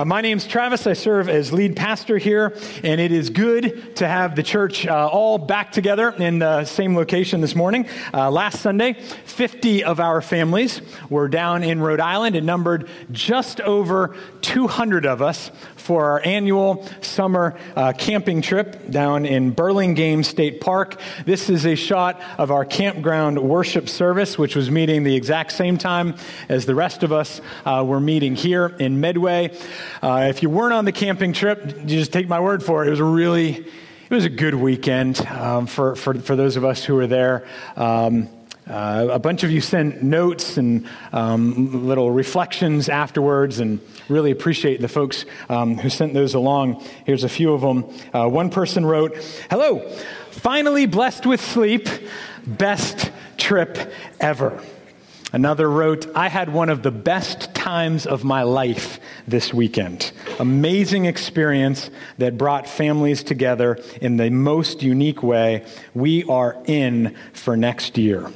Uh, my name's Travis. I serve as lead pastor here, and it is good to have the church uh, all back together in the same location this morning. Uh, last Sunday, 50 of our families were down in Rhode Island. It numbered just over 200 of us for our annual summer uh, camping trip down in Burlingame State Park. This is a shot of our campground worship service, which was meeting the exact same time as the rest of us uh, were meeting here in Medway. Uh, if you weren't on the camping trip, you just take my word for it. It was a really, it was a good weekend um, for, for, for those of us who were there. Um, uh, a bunch of you sent notes and um, little reflections afterwards, and really appreciate the folks um, who sent those along. Here's a few of them. Uh, one person wrote, Hello, finally blessed with sleep, best trip ever. Another wrote, I had one of the best times of my life this weekend. Amazing experience that brought families together in the most unique way. We are in for next year.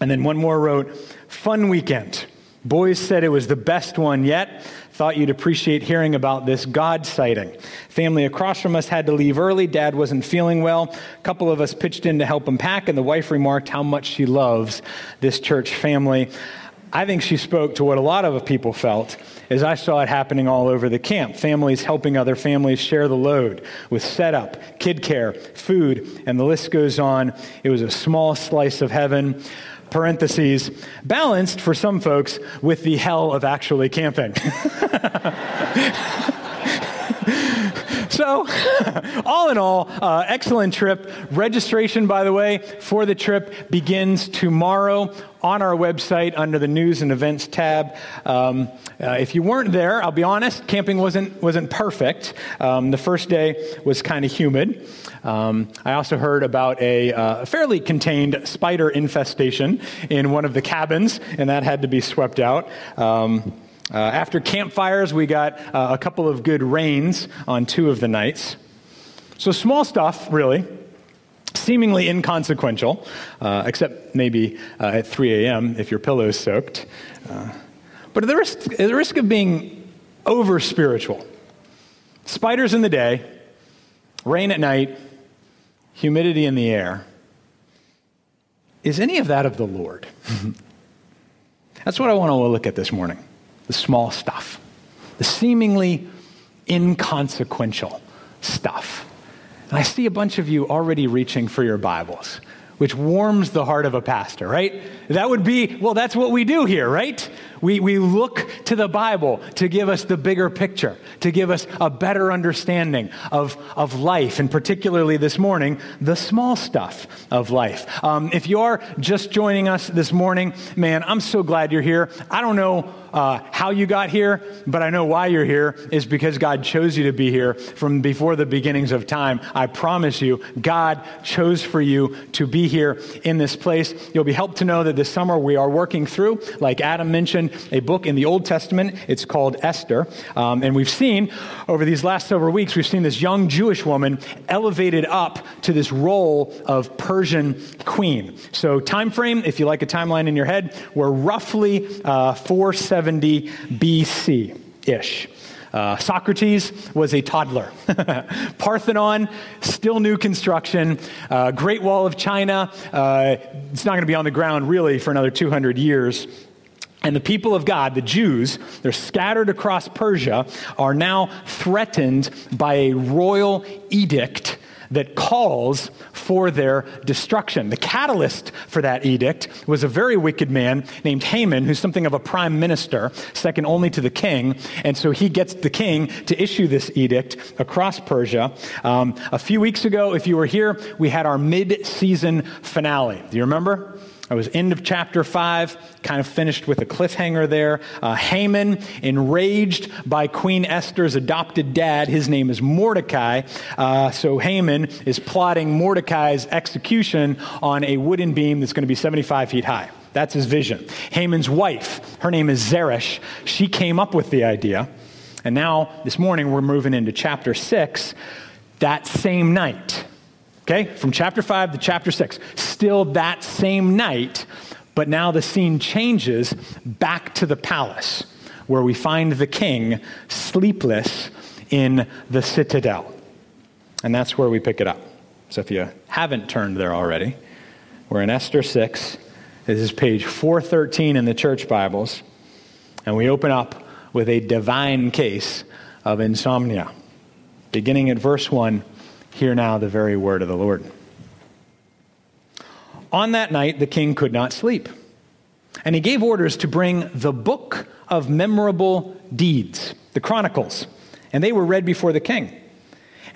And then one more wrote, Fun weekend. Boys said it was the best one yet. Thought you'd appreciate hearing about this God sighting. Family across from us had to leave early. Dad wasn't feeling well. A couple of us pitched in to help him pack, and the wife remarked how much she loves this church family. I think she spoke to what a lot of people felt as I saw it happening all over the camp. Families helping other families share the load with setup, kid care, food, and the list goes on. It was a small slice of heaven parentheses, balanced for some folks with the hell of actually camping. so, all in all, uh, excellent trip. Registration, by the way, for the trip begins tomorrow on our website under the news and events tab. Um, uh, if you weren't there, I'll be honest, camping wasn't, wasn't perfect. Um, the first day was kind of humid. Um, I also heard about a uh, fairly contained spider infestation in one of the cabins, and that had to be swept out. Uh, after campfires, we got uh, a couple of good rains on two of the nights. So, small stuff, really seemingly inconsequential, uh, except maybe uh, at 3 a.m. if your pillow is soaked. Uh, but at the, risk, at the risk of being over spiritual, spiders in the day, rain at night, humidity in the air, is any of that of the Lord? That's what I want to look at this morning the small stuff, the seemingly inconsequential stuff. And I see a bunch of you already reaching for your Bibles, which warms the heart of a pastor, right? That would be, well, that's what we do here, right? We, we look to the Bible to give us the bigger picture, to give us a better understanding of, of life, and particularly this morning, the small stuff of life. Um, if you are just joining us this morning, man, I'm so glad you're here. I don't know uh, how you got here, but I know why you're here is because God chose you to be here from before the beginnings of time. I promise you, God chose for you to be here in this place. You'll be helped to know that this summer we are working through, like Adam mentioned, a book in the Old Testament. It's called Esther. Um, and we've seen over these last several weeks, we've seen this young Jewish woman elevated up to this role of Persian queen. So, time frame, if you like a timeline in your head, we're roughly uh, 470 BC ish. Uh, Socrates was a toddler. Parthenon, still new construction. Uh, Great Wall of China, uh, it's not going to be on the ground really for another 200 years. And the people of God, the Jews, they're scattered across Persia, are now threatened by a royal edict that calls for their destruction. The catalyst for that edict was a very wicked man named Haman, who's something of a prime minister, second only to the king. And so he gets the king to issue this edict across Persia. Um, a few weeks ago, if you were here, we had our mid season finale. Do you remember? I was end of chapter 5, kind of finished with a cliffhanger there. Uh, Haman, enraged by Queen Esther's adopted dad, his name is Mordecai. Uh, so Haman is plotting Mordecai's execution on a wooden beam that's going to be 75 feet high. That's his vision. Haman's wife, her name is Zeresh, she came up with the idea. And now, this morning, we're moving into chapter 6. That same night, Okay, from chapter 5 to chapter 6. Still that same night, but now the scene changes back to the palace where we find the king sleepless in the citadel. And that's where we pick it up. So if you haven't turned there already, we're in Esther 6. This is page 413 in the church Bibles. And we open up with a divine case of insomnia. Beginning at verse 1, hear now the very word of the Lord. On that night, the king could not sleep. And he gave orders to bring the book of memorable deeds, the Chronicles, and they were read before the king.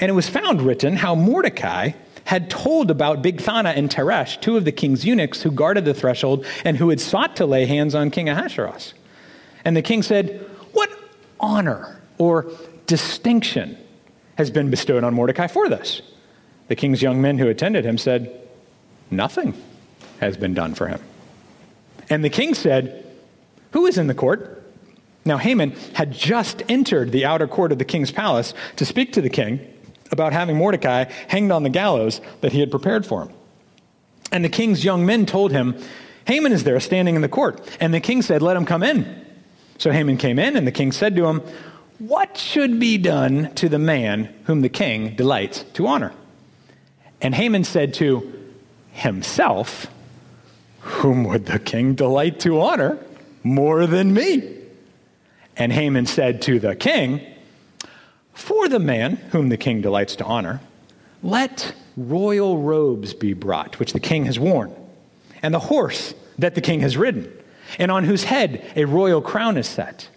And it was found written how Mordecai had told about Bigthana and Teresh, two of the king's eunuchs who guarded the threshold and who had sought to lay hands on King Ahasuerus. And the king said, What honor or distinction has been bestowed on Mordecai for this? The king's young men who attended him said, Nothing has been done for him. And the king said, Who is in the court? Now, Haman had just entered the outer court of the king's palace to speak to the king about having Mordecai hanged on the gallows that he had prepared for him. And the king's young men told him, Haman is there standing in the court. And the king said, Let him come in. So Haman came in, and the king said to him, What should be done to the man whom the king delights to honor? And Haman said to himself, Whom would the king delight to honor more than me? And Haman said to the king, For the man whom the king delights to honor, let royal robes be brought, which the king has worn, and the horse that the king has ridden, and on whose head a royal crown is set.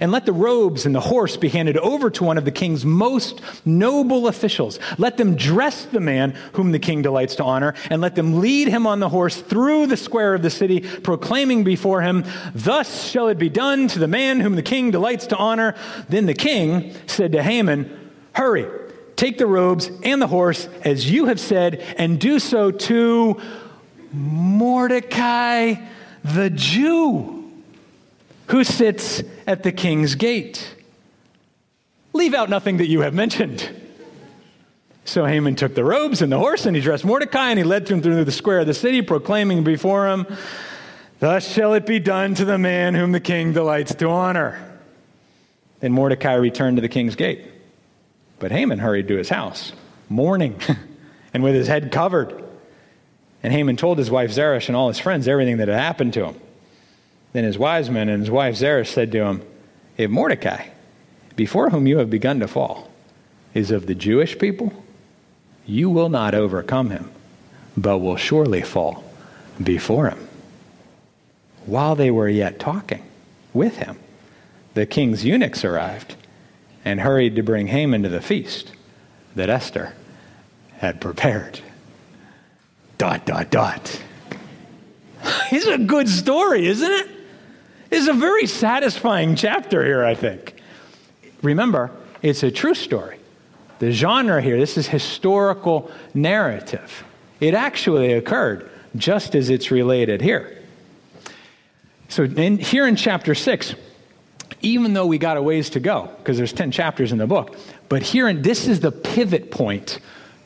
And let the robes and the horse be handed over to one of the king's most noble officials. Let them dress the man whom the king delights to honor, and let them lead him on the horse through the square of the city, proclaiming before him, Thus shall it be done to the man whom the king delights to honor. Then the king said to Haman, Hurry, take the robes and the horse, as you have said, and do so to Mordecai the Jew who sits at the king's gate. Leave out nothing that you have mentioned. So Haman took the robes and the horse, and he dressed Mordecai, and he led him through the square of the city, proclaiming before him, Thus shall it be done to the man whom the king delights to honor. Then Mordecai returned to the king's gate. But Haman hurried to his house, mourning and with his head covered. And Haman told his wife Zeresh and all his friends everything that had happened to him. Then his wise men and his wife Zeresh said to him, If Mordecai, before whom you have begun to fall, is of the Jewish people, you will not overcome him, but will surely fall before him. While they were yet talking with him, the king's eunuchs arrived and hurried to bring Haman to the feast that Esther had prepared. Dot, dot, dot. It's a good story, isn't it? Is a very satisfying chapter here, I think. Remember, it's a true story. The genre here, this is historical narrative. It actually occurred just as it's related here. So, in, here in chapter 6, even though we got a ways to go, because there's 10 chapters in the book, but here, in, this is the pivot point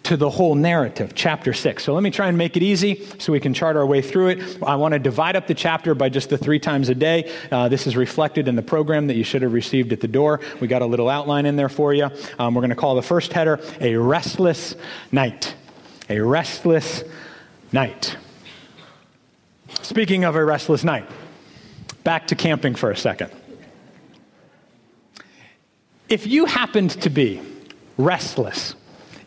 to the whole narrative, chapter 6. So let me try and make it easy so we can chart our way through it. I want to divide up the chapter by just the three times a day. Uh, this is reflected in the program that you should have received at the door. We got a little outline in there for you. Um, we're going to call the first header A Restless Night. A Restless Night. Speaking of a restless night, back to camping for a second. If you happened to be restless,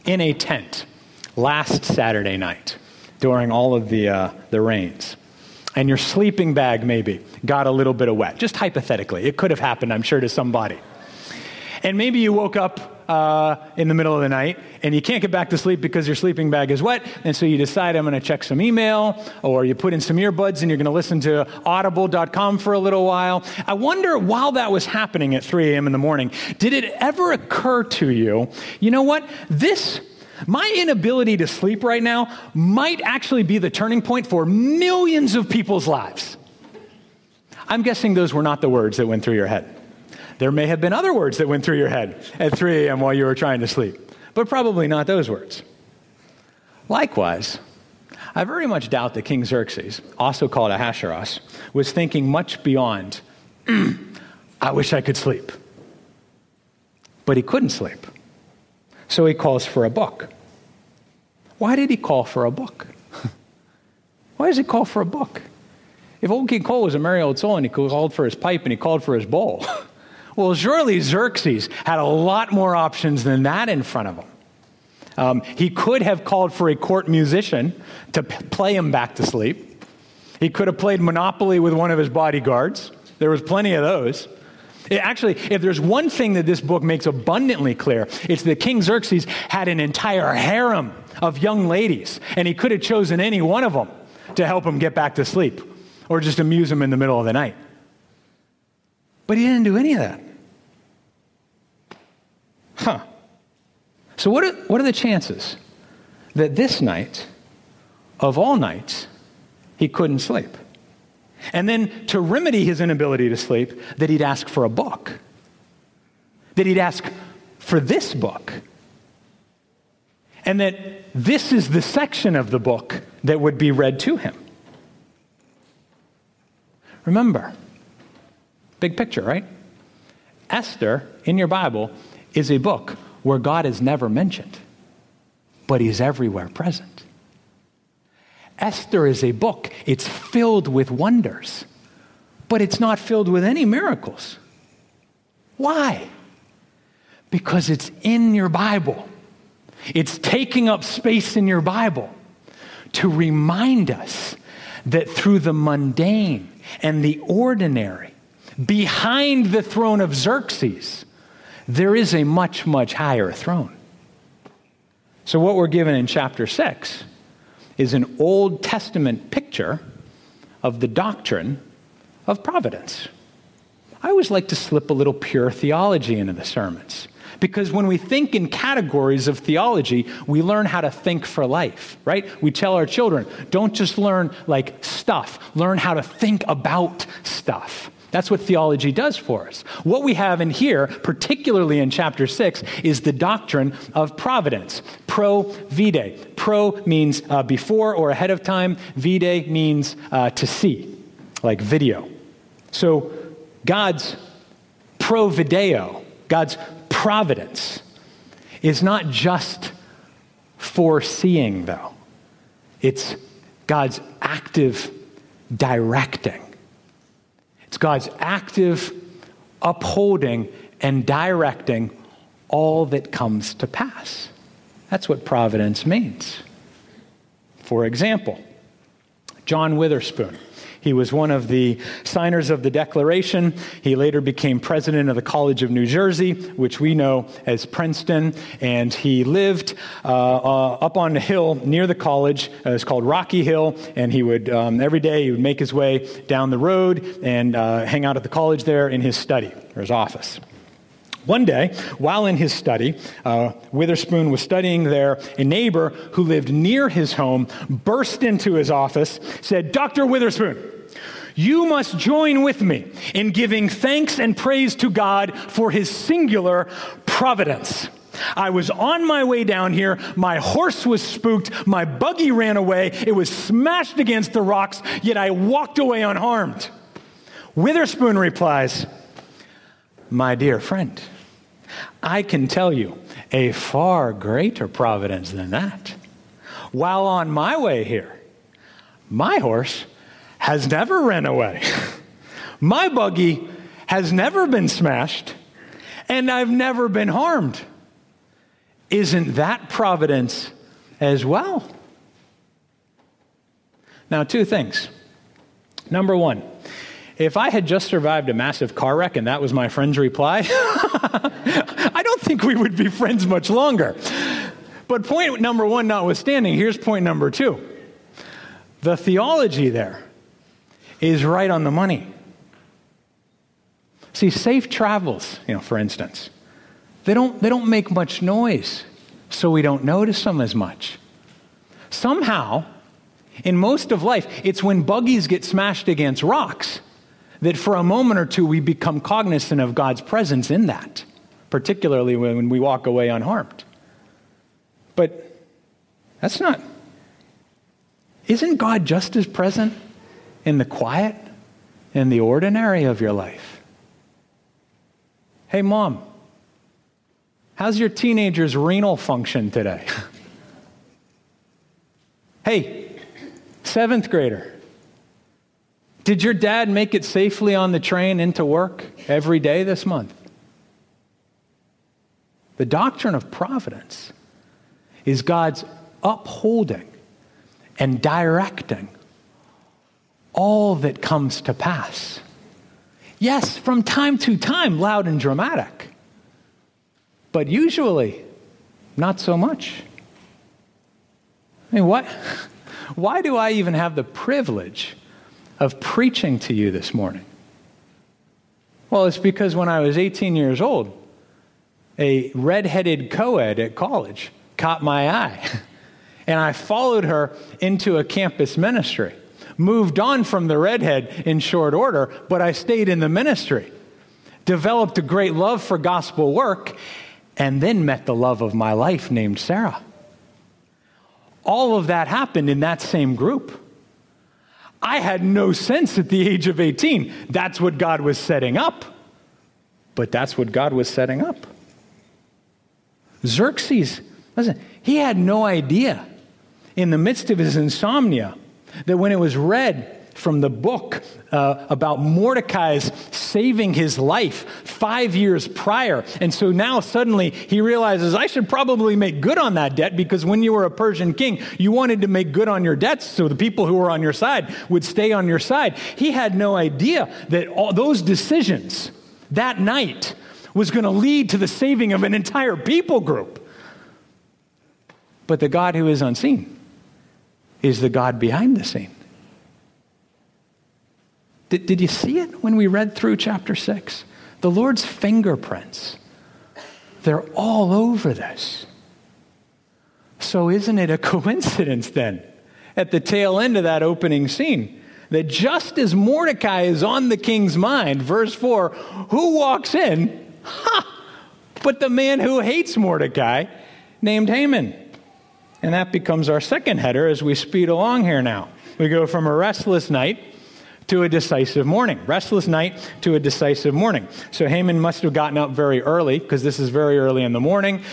in a tent last Saturday night during all of the, uh, the rains. And your sleeping bag maybe got a little bit of wet, just hypothetically. It could have happened, I'm sure, to somebody. And maybe you woke up uh, in the middle of the night and you can't get back to sleep because your sleeping bag is wet. And so you decide, I'm going to check some email, or you put in some earbuds and you're going to listen to audible.com for a little while. I wonder, while that was happening at 3 a.m. in the morning, did it ever occur to you, you know what? This my inability to sleep right now might actually be the turning point for millions of people's lives. I'm guessing those were not the words that went through your head. There may have been other words that went through your head at 3 a.m. while you were trying to sleep, but probably not those words. Likewise, I very much doubt that King Xerxes, also called Ahasuerus, was thinking much beyond I wish I could sleep. But he couldn't sleep. So he calls for a book. Why did he call for a book? Why does he call for a book? If Old King Cole was a merry old soul and he called for his pipe and he called for his bowl, well, surely Xerxes had a lot more options than that in front of him. Um, he could have called for a court musician to p- play him back to sleep. He could have played Monopoly with one of his bodyguards. There was plenty of those. It actually, if there's one thing that this book makes abundantly clear, it's that King Xerxes had an entire harem of young ladies, and he could have chosen any one of them to help him get back to sleep or just amuse him in the middle of the night. But he didn't do any of that. Huh. So, what are, what are the chances that this night, of all nights, he couldn't sleep? And then to remedy his inability to sleep, that he'd ask for a book, that he'd ask for this book, and that this is the section of the book that would be read to him. Remember, big picture, right? Esther in your Bible is a book where God is never mentioned, but he's everywhere present. Esther is a book, it's filled with wonders, but it's not filled with any miracles. Why? Because it's in your Bible. It's taking up space in your Bible to remind us that through the mundane and the ordinary, behind the throne of Xerxes, there is a much, much higher throne. So, what we're given in chapter 6 is an Old Testament picture of the doctrine of providence. I always like to slip a little pure theology into the sermons. Because when we think in categories of theology, we learn how to think for life, right? We tell our children, don't just learn like stuff, learn how to think about stuff. That's what theology does for us. What we have in here, particularly in chapter 6, is the doctrine of providence. Pro vide. Pro means uh, before or ahead of time, vide means uh, to see, like video. So God's provideo, God's providence is not just foreseeing, though, it's God's active directing. God's active upholding and directing all that comes to pass. That's what providence means. For example, John Witherspoon he was one of the signers of the Declaration. He later became president of the College of New Jersey, which we know as Princeton. And he lived uh, uh, up on a hill near the college. Uh, it's called Rocky Hill. And he would, um, every day, he would make his way down the road and uh, hang out at the college there in his study or his office. One day, while in his study, uh, Witherspoon was studying there. A neighbor who lived near his home burst into his office, said, Dr. Witherspoon, you must join with me in giving thanks and praise to God for his singular providence. I was on my way down here. My horse was spooked. My buggy ran away. It was smashed against the rocks, yet I walked away unharmed. Witherspoon replies, My dear friend, I can tell you a far greater providence than that. While on my way here, my horse has never ran away. My buggy has never been smashed, and I've never been harmed. Isn't that providence as well? Now, two things. Number one, if I had just survived a massive car wreck and that was my friend's reply, I don't think we would be friends much longer. But point number one notwithstanding, here's point number two. The theology there is right on the money. See, safe travels, you know, for instance, they don't, they don't make much noise, so we don't notice them as much. Somehow, in most of life, it's when buggies get smashed against rocks that for a moment or two we become cognizant of God's presence in that, particularly when we walk away unharmed. But that's not. Isn't God just as present in the quiet, in the ordinary of your life. Hey, mom, how's your teenager's renal function today? hey, seventh grader, did your dad make it safely on the train into work every day this month? The doctrine of providence is God's upholding and directing all that comes to pass. Yes, from time to time, loud and dramatic, but usually not so much. I mean, what? Why do I even have the privilege of preaching to you this morning? Well, it's because when I was 18 years old, a redheaded co ed at college caught my eye. And I followed her into a campus ministry. Moved on from the redhead in short order, but I stayed in the ministry. Developed a great love for gospel work, and then met the love of my life named Sarah. All of that happened in that same group. I had no sense at the age of 18. That's what God was setting up. But that's what God was setting up. Xerxes, listen, he had no idea in the midst of his insomnia that when it was read from the book uh, about Mordecai's saving his life five years prior. And so now suddenly he realizes, I should probably make good on that debt because when you were a Persian king, you wanted to make good on your debts so the people who were on your side would stay on your side. He had no idea that all those decisions that night was going to lead to the saving of an entire people group. But the God who is unseen is the God behind the scene. Did, did you see it when we read through chapter 6? The Lord's fingerprints, they're all over this. So, isn't it a coincidence then, at the tail end of that opening scene, that just as Mordecai is on the king's mind, verse 4, who walks in? Ha! But the man who hates Mordecai, named Haman. And that becomes our second header as we speed along here now. We go from a restless night to a decisive morning. Restless night to a decisive morning. So Haman must have gotten up very early because this is very early in the morning.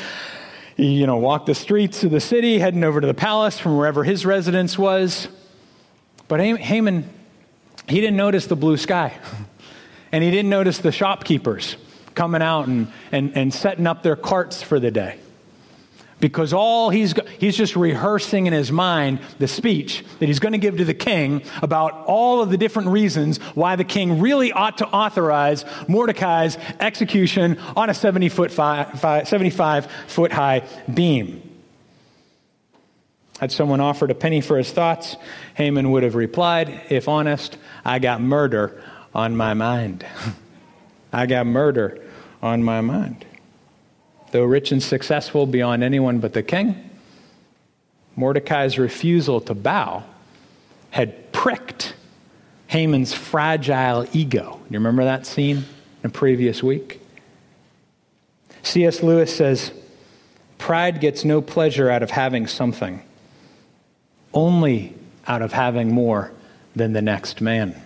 He, you know, walked the streets of the city, heading over to the palace from wherever his residence was. But Haman, he didn't notice the blue sky. And he didn't notice the shopkeepers coming out and, and, and setting up their carts for the day because all he's he's just rehearsing in his mind the speech that he's going to give to the king about all of the different reasons why the king really ought to authorize Mordecai's execution on a 70 foot 75 foot high beam. Had someone offered a penny for his thoughts, Haman would have replied, if honest, I got murder on my mind. I got murder on my mind. Though rich and successful beyond anyone but the king, Mordecai's refusal to bow had pricked Haman's fragile ego. You remember that scene in the previous week? C.S. Lewis says, Pride gets no pleasure out of having something, only out of having more than the next man.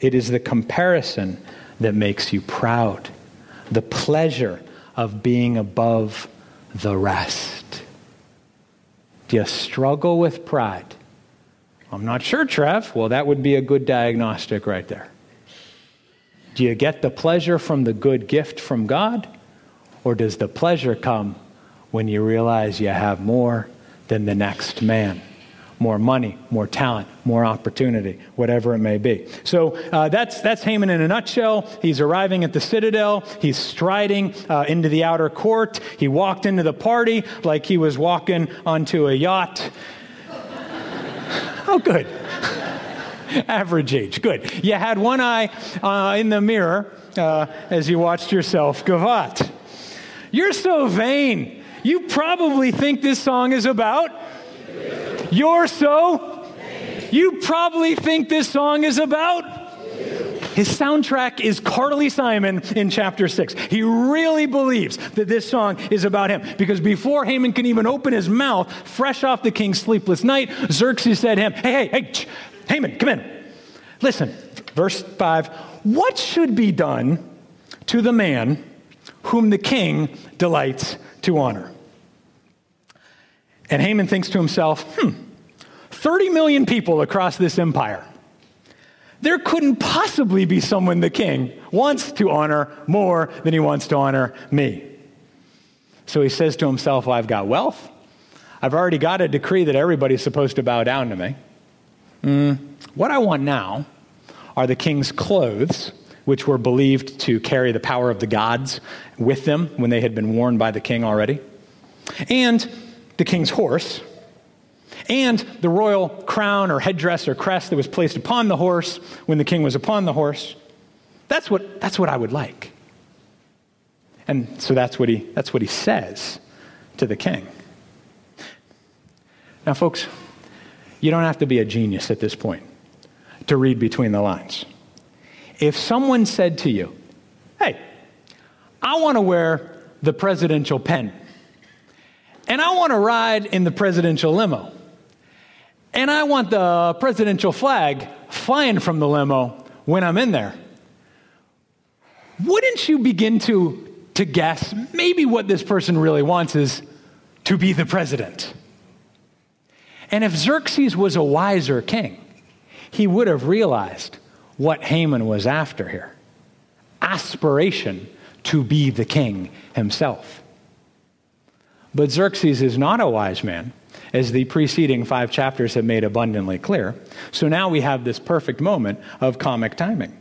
It is the comparison that makes you proud, the pleasure of being above the rest. Do you struggle with pride? I'm not sure, Trev. Well, that would be a good diagnostic right there. Do you get the pleasure from the good gift from God? Or does the pleasure come when you realize you have more than the next man? More money, more talent, more opportunity, whatever it may be. So uh, that's, that's Haman in a nutshell. He's arriving at the citadel. He's striding uh, into the outer court. He walked into the party like he was walking onto a yacht. oh, good. Average age. Good. You had one eye uh, in the mirror uh, as you watched yourself gavotte. You're so vain. You probably think this song is about you're so? You probably think this song is about? His soundtrack is Carly Simon in chapter 6. He really believes that this song is about him because before Haman can even open his mouth, fresh off the king's sleepless night, Xerxes said to him, Hey, hey, hey, Haman, come in. Listen, verse 5 What should be done to the man whom the king delights to honor. And Haman thinks to himself, hmm, 30 million people across this empire. There couldn't possibly be someone the king wants to honor more than he wants to honor me. So he says to himself, well, I've got wealth. I've already got a decree that everybody's supposed to bow down to me. Mm, what I want now are the king's clothes which were believed to carry the power of the gods with them when they had been worn by the king already, and the king's horse, and the royal crown or headdress or crest that was placed upon the horse when the king was upon the horse. That's what, that's what I would like. And so that's what, he, that's what he says to the king. Now, folks, you don't have to be a genius at this point to read between the lines. If someone said to you, hey, I want to wear the presidential pen, and I want to ride in the presidential limo, and I want the presidential flag flying from the limo when I'm in there, wouldn't you begin to, to guess maybe what this person really wants is to be the president? And if Xerxes was a wiser king, he would have realized what Haman was after here aspiration to be the king himself. But Xerxes is not a wise man, as the preceding five chapters have made abundantly clear. So now we have this perfect moment of comic timing.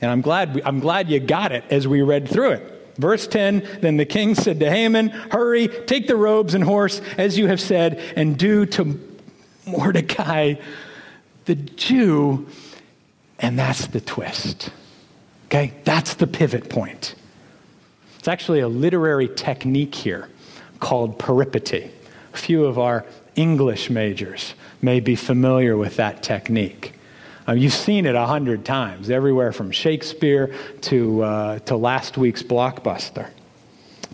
And I'm glad, I'm glad you got it as we read through it. Verse 10 Then the king said to Haman, Hurry, take the robes and horse, as you have said, and do to Mordecai, the Jew, and that's the twist. Okay? That's the pivot point. It's actually a literary technique here called peripety. Few of our English majors may be familiar with that technique. Uh, you've seen it a hundred times, everywhere from Shakespeare to, uh, to last week's blockbuster.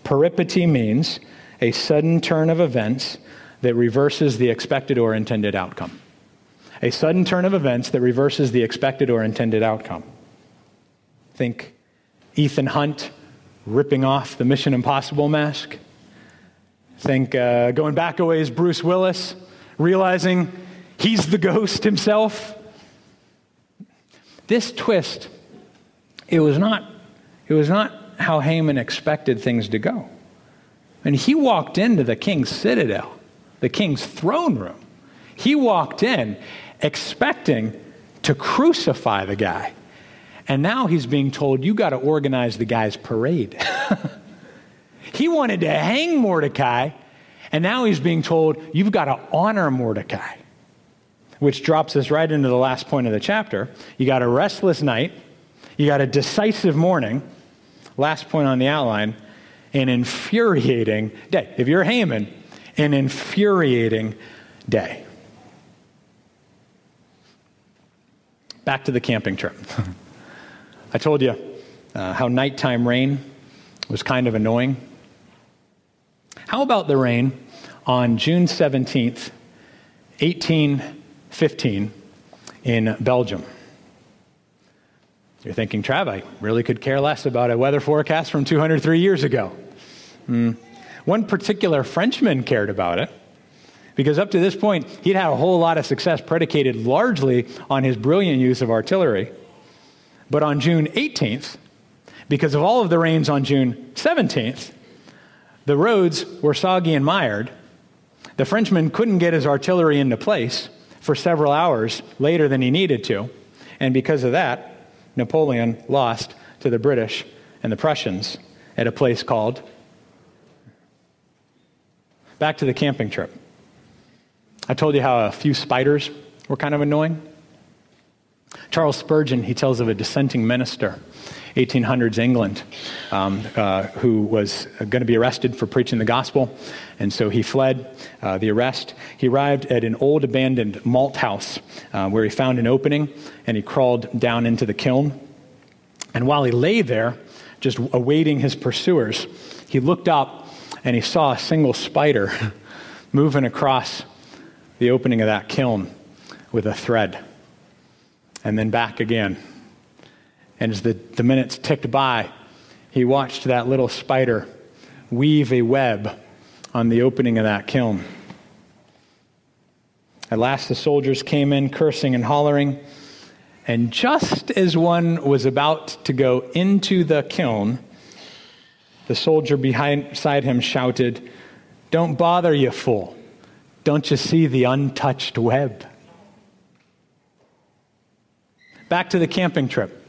Peripety means a sudden turn of events that reverses the expected or intended outcome a sudden turn of events that reverses the expected or intended outcome. Think Ethan Hunt ripping off the Mission Impossible mask. Think uh, going back a ways, Bruce Willis realizing he's the ghost himself. This twist, it was not, it was not how Haman expected things to go. And he walked into the king's citadel, the king's throne room. He walked in expecting to crucify the guy. And now he's being told, you got to organize the guy's parade. he wanted to hang Mordecai, and now he's being told, you've got to honor Mordecai. Which drops us right into the last point of the chapter. You got a restless night, you got a decisive morning, last point on the outline, an infuriating day. If you're Haman, an infuriating day. back to the camping trip. I told you uh, how nighttime rain was kind of annoying. How about the rain on June 17th, 1815, in Belgium? You're thinking, Trav, I really could care less about a weather forecast from 203 years ago. Mm. One particular Frenchman cared about it. Because up to this point, he'd had a whole lot of success predicated largely on his brilliant use of artillery. But on June 18th, because of all of the rains on June 17th, the roads were soggy and mired. The Frenchman couldn't get his artillery into place for several hours later than he needed to. And because of that, Napoleon lost to the British and the Prussians at a place called. Back to the camping trip. I told you how a few spiders were kind of annoying. Charles Spurgeon, he tells of a dissenting minister, 1800s England, um, uh, who was going to be arrested for preaching the gospel. And so he fled uh, the arrest. He arrived at an old abandoned malt house uh, where he found an opening and he crawled down into the kiln. And while he lay there, just awaiting his pursuers, he looked up and he saw a single spider moving across the opening of that kiln with a thread, and then back again. And as the, the minutes ticked by, he watched that little spider weave a web on the opening of that kiln. At last, the soldiers came in, cursing and hollering. And just as one was about to go into the kiln, the soldier beside him shouted, Don't bother, you fool. Don't you see the untouched web? Back to the camping trip.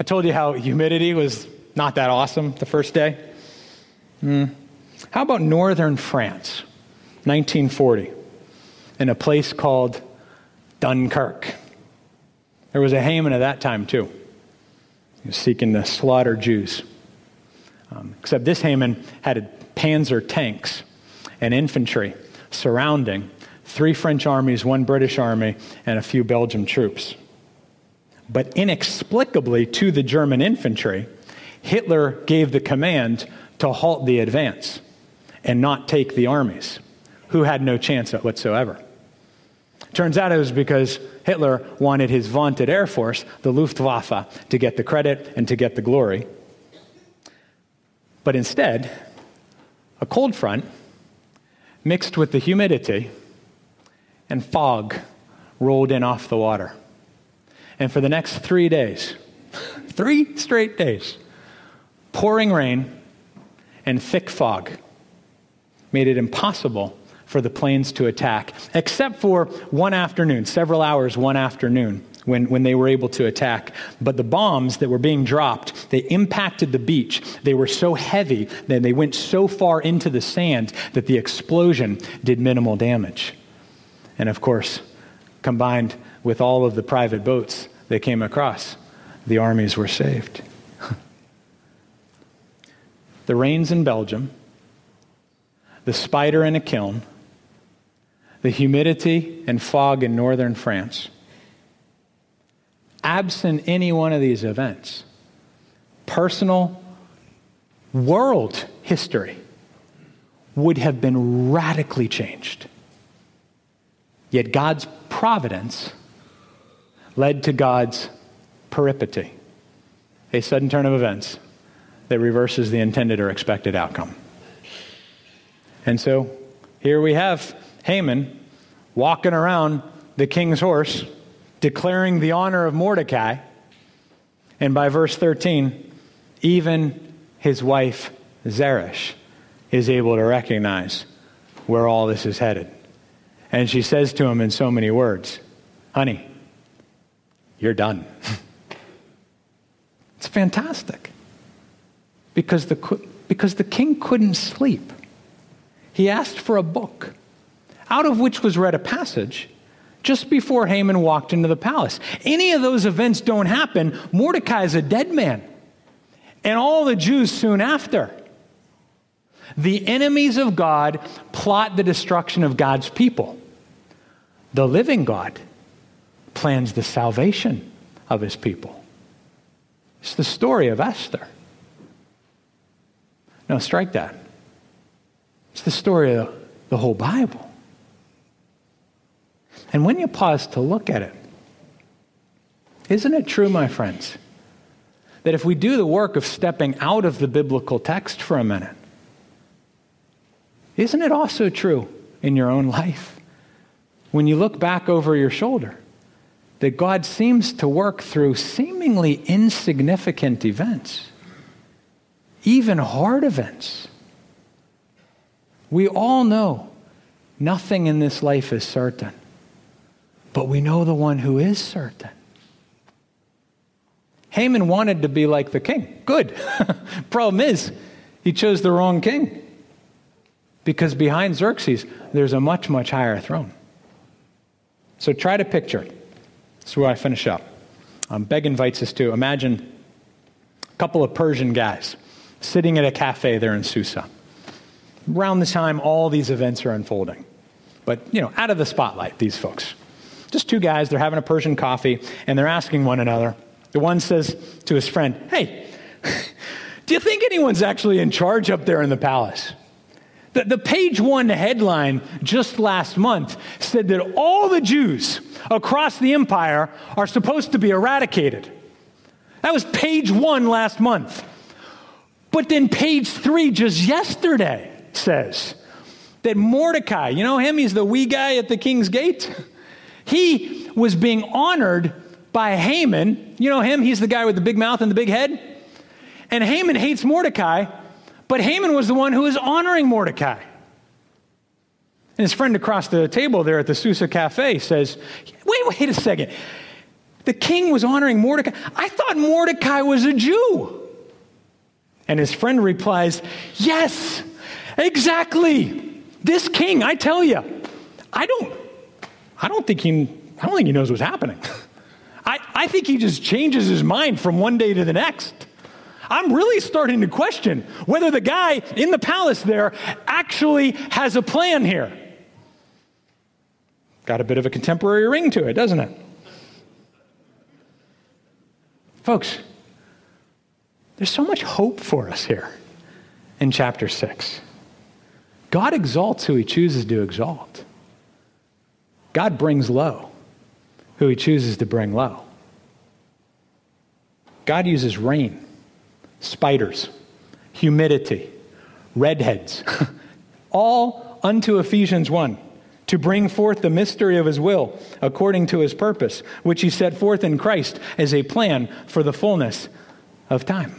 I told you how humidity was not that awesome the first day. Hmm. How about northern France, 1940, in a place called Dunkirk? There was a Haman at that time, too. He was seeking to slaughter Jews. Um, except this Haman had panzer tanks and infantry surrounding three French armies, one British army, and a few Belgian troops. But inexplicably to the German infantry, Hitler gave the command to halt the advance and not take the armies, who had no chance whatsoever. Turns out it was because Hitler wanted his vaunted Air Force, the Luftwaffe, to get the credit and to get the glory. But instead, a cold front mixed with the humidity and fog rolled in off the water. And for the next three days, three straight days, pouring rain and thick fog made it impossible for the planes to attack, except for one afternoon, several hours one afternoon. When, when they were able to attack. But the bombs that were being dropped, they impacted the beach. They were so heavy that they went so far into the sand that the explosion did minimal damage. And of course, combined with all of the private boats they came across, the armies were saved. the rains in Belgium, the spider in a kiln, the humidity and fog in northern France. Absent any one of these events, personal world history would have been radically changed. Yet God's providence led to God's peripety, a sudden turn of events that reverses the intended or expected outcome. And so here we have Haman walking around the king's horse, declaring the honor of Mordecai. And by verse 13, even his wife Zeresh is able to recognize where all this is headed. And she says to him in so many words, Honey, you're done. it's fantastic. Because the, because the king couldn't sleep. He asked for a book, out of which was read a passage just before Haman walked into the palace. Any of those events don't happen, Mordecai is a dead man, and all the Jews soon after. The enemies of God plot the destruction of God's people. The living God plans the salvation of his people. It's the story of Esther. Now, strike that. It's the story of the whole Bible. And when you pause to look at it, isn't it true, my friends, that if we do the work of stepping out of the biblical text for a minute, isn't it also true in your own life? When you look back over your shoulder, that God seems to work through seemingly insignificant events, even hard events. We all know nothing in this life is certain, but we know the one who is certain. Haman wanted to be like the king. Good. Problem is, he chose the wrong king. Because behind Xerxes, there's a much, much higher throne. So try to picture that's where I finish up. Um, Begg invites us to imagine a couple of Persian guys sitting at a cafe there in Susa. Around the time all these events are unfolding. But, you know, out of the spotlight, these folks. Just two guys, they're having a Persian coffee, and they're asking one another. The one says to his friend, Hey, do you think anyone's actually in charge up there in the palace? The, the page one headline just last month said that all the Jews across the empire are supposed to be eradicated. That was page one last month. But then page three, just yesterday, says that Mordecai, you know him, he's the wee guy at the king's gate. He was being honored by Haman. You know him, he's the guy with the big mouth and the big head. And Haman hates Mordecai, but Haman was the one who was honoring Mordecai. And his friend across the table there at the Susa Cafe says, Wait, wait a second. The king was honoring Mordecai. I thought Mordecai was a Jew. And his friend replies, Yes, exactly. This king, I tell you, I don't, I don't think he, I don't think he knows what's happening. I, I think he just changes his mind from one day to the next. I'm really starting to question whether the guy in the palace there actually has a plan here. Got a bit of a contemporary ring to it, doesn't it? Folks, there's so much hope for us here in chapter 6. God exalts who he chooses to exalt. God brings low who he chooses to bring low. God uses rain, spiders, humidity, redheads, all unto Ephesians 1 to bring forth the mystery of his will according to his purpose, which he set forth in Christ as a plan for the fullness of time.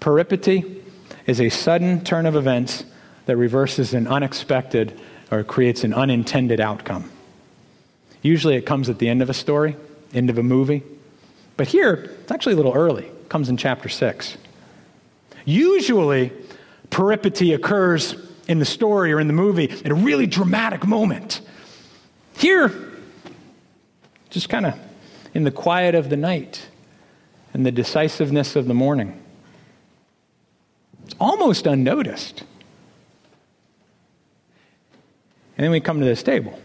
Peripety is a sudden turn of events that reverses an unexpected or creates an unintended outcome. Usually it comes at the end of a story, end of a movie. But here, it's actually a little early. It comes in chapter 6. Usually, peripety occurs in the story or in the movie at a really dramatic moment. Here, just kind of in the quiet of the night and the decisiveness of the morning. It's almost unnoticed. And then we come to this table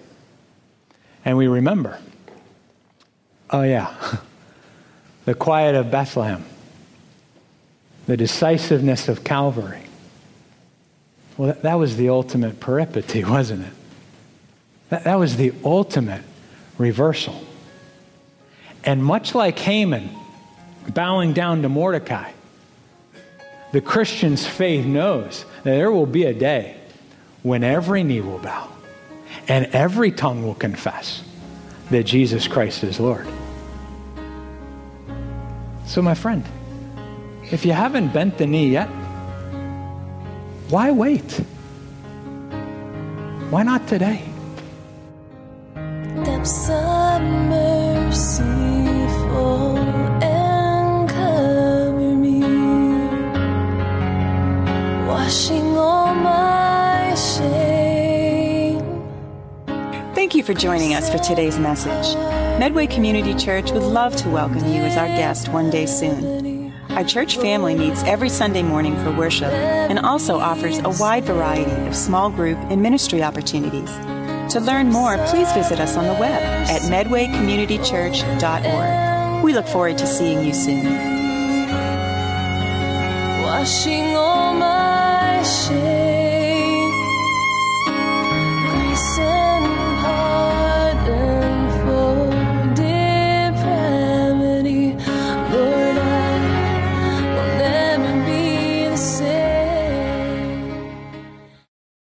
and we remember oh, yeah, the quiet of Bethlehem, the decisiveness of Calvary. Well, that, was the ultimate peripety, wasn't it? That, that was the ultimate reversal. And much like Haman bowing down to Mordecai, the Christian's faith knows that there will be a day when every knee will bow and every tongue will confess that Jesus Christ is Lord. So, my friend, if you haven't bent the knee yet, why wait? Why not today? Depths of mercy fall and cover me, washing all my shame. Thank you for joining us for today's message. Medway Community Church would love to welcome you as our guest one day soon. Our church family meets every Sunday morning for worship and also offers a wide variety of small group and ministry opportunities. To learn more, please visit us on the web at medwaycommunitychurch.org. We look forward to seeing you soon. Washing all my shame.